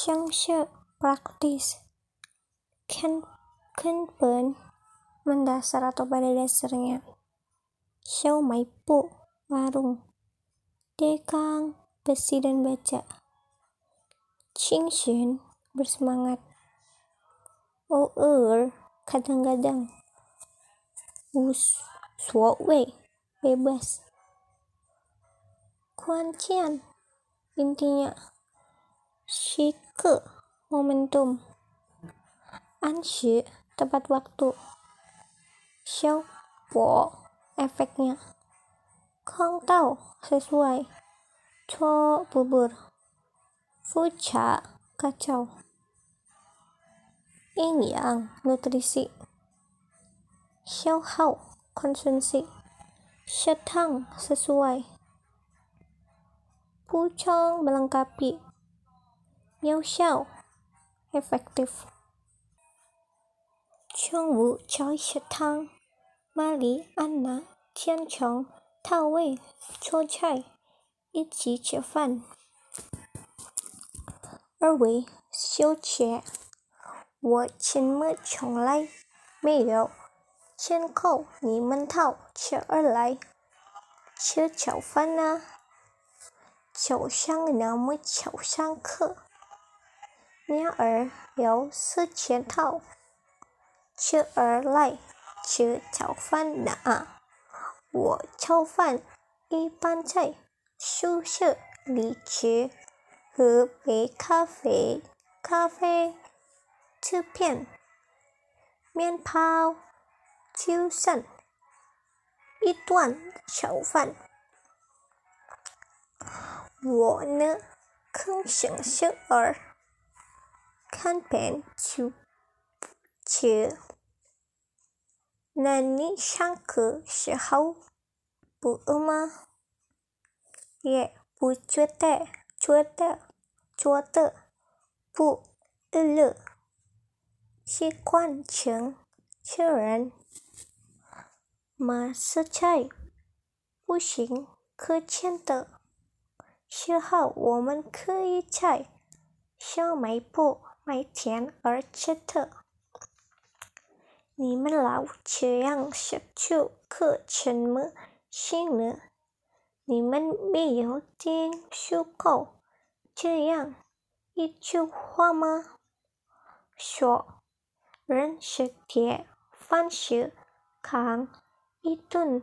Changse praktis. Kan pen mendasar atau pada dasarnya Xiao Mai Po warung. Dekang besi dan baca Xun bersemangat. Oh er kadang-kadang. Wu Suo Wei bebas. Kuan Tian intinya Shike momentum. Anshi tepat waktu. Xiao Po efeknya. Kong Tao. Sesuai. Cho bubur. Fucha. Kacau. Yin Yang. Nutrisi. Xiao Hao konsumsi. Shetang. Sesuai. Puchong melengkapi 喵效，effective，中午吃食堂，玛丽安娜天桥套位搓菜，一起吃饭。二位小姐，我请么从来没有，欠扣你们到吃而来吃早饭呢，早上那么早上课。鸟儿有四千套，车儿来吃早饭呢。我炒饭一般在宿舍里吃，喝杯咖啡，咖啡吃片面包，就剩一段炒饭。我呢，空想小儿。看片就吃。那你上课时候不饿吗？也不觉得觉得觉得不饿了。习惯成自然。马是菜不行，可见的时候我们可以在小卖部。买甜而吃的，你们老这样写就可怎么行呢？你们没有听说过这样一句话吗？说人是铁，饭是扛，一顿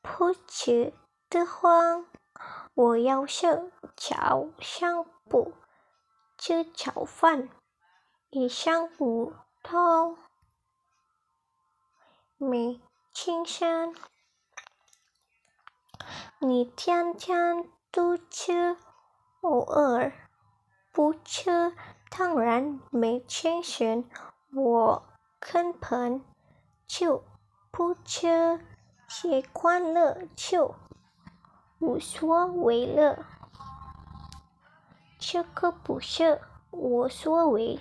不吃的慌，我要上早上不。吃炒饭，一上午都没精神。你天天都吃，偶尔不吃，当然没精神。我根本就不吃，习惯了就无所谓了。这个不是我所谓，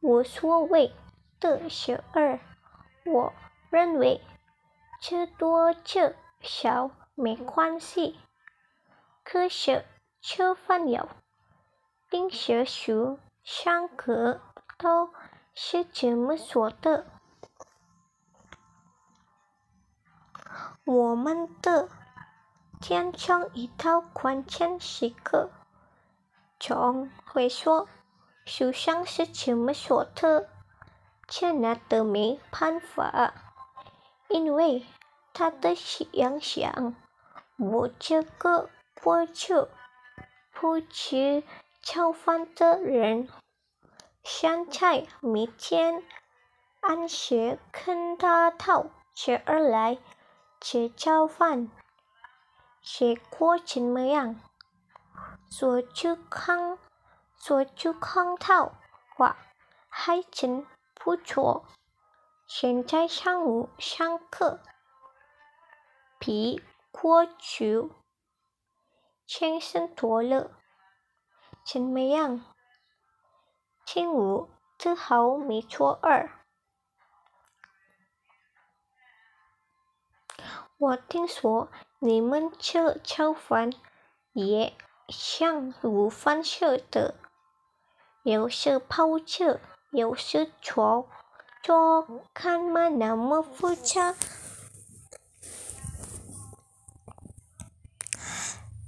我所谓的十二。我认为吃多吃少没关系，可是吃饭要定时数，上课都是这么说的。我们的天生一套关键时刻。总会说，书上是这么说的，却拿得没办法，因为他的想想，我这个过去不吃炒饭的人，现在每天按时跟他讨吃而来吃早饭，结果怎么样？说出康，说出康套话还真不错。现在上午上课，皮过去轻松多了。怎么样？听我这好没错二。我听说你们吃早饭也。像午饭似的，有时跑车，有时坐坐看嘛那么复杂。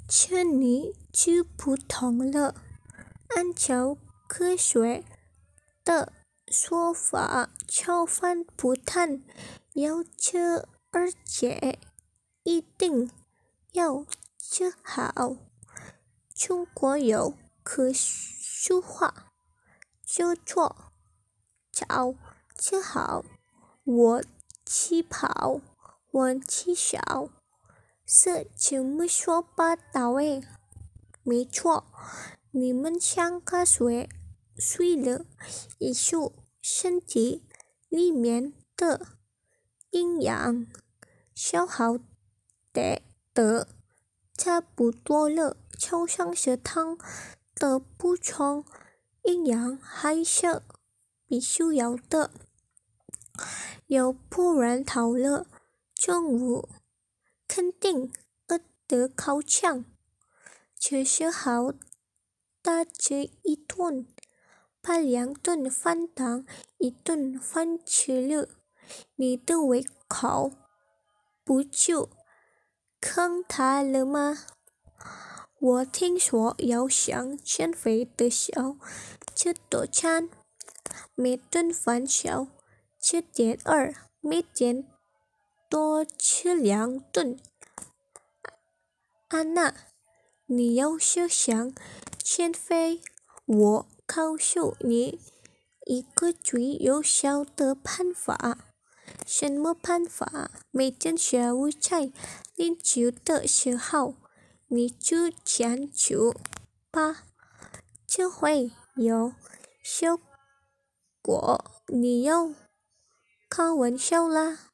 这里就不同了，按照科学的说法，炒饭不但要吃，而且一定要吃好。中国有棵俗话，叫做“早吃好，晚吃饱，晚吃少”，是怎么说八道诶？没错，你们像喝水，睡了以后，身体里面的营养消耗得的差不多了，就像是汤的补充营养还是必须要的。要不然到了中午，肯定饿得靠呛。吃是好，大吃一顿，把两顿饭当一顿饭吃了，你的胃口不就更大了吗？我听说要想减肥的时候吃多餐，每顿饭少吃点二，每天多吃两顿。安娜。你要是想减肥，我告诉你一个最有效的办法。什么办法？每天下午在练球的时候，你就讲究吧，就会有效果。你又开玩笑啦！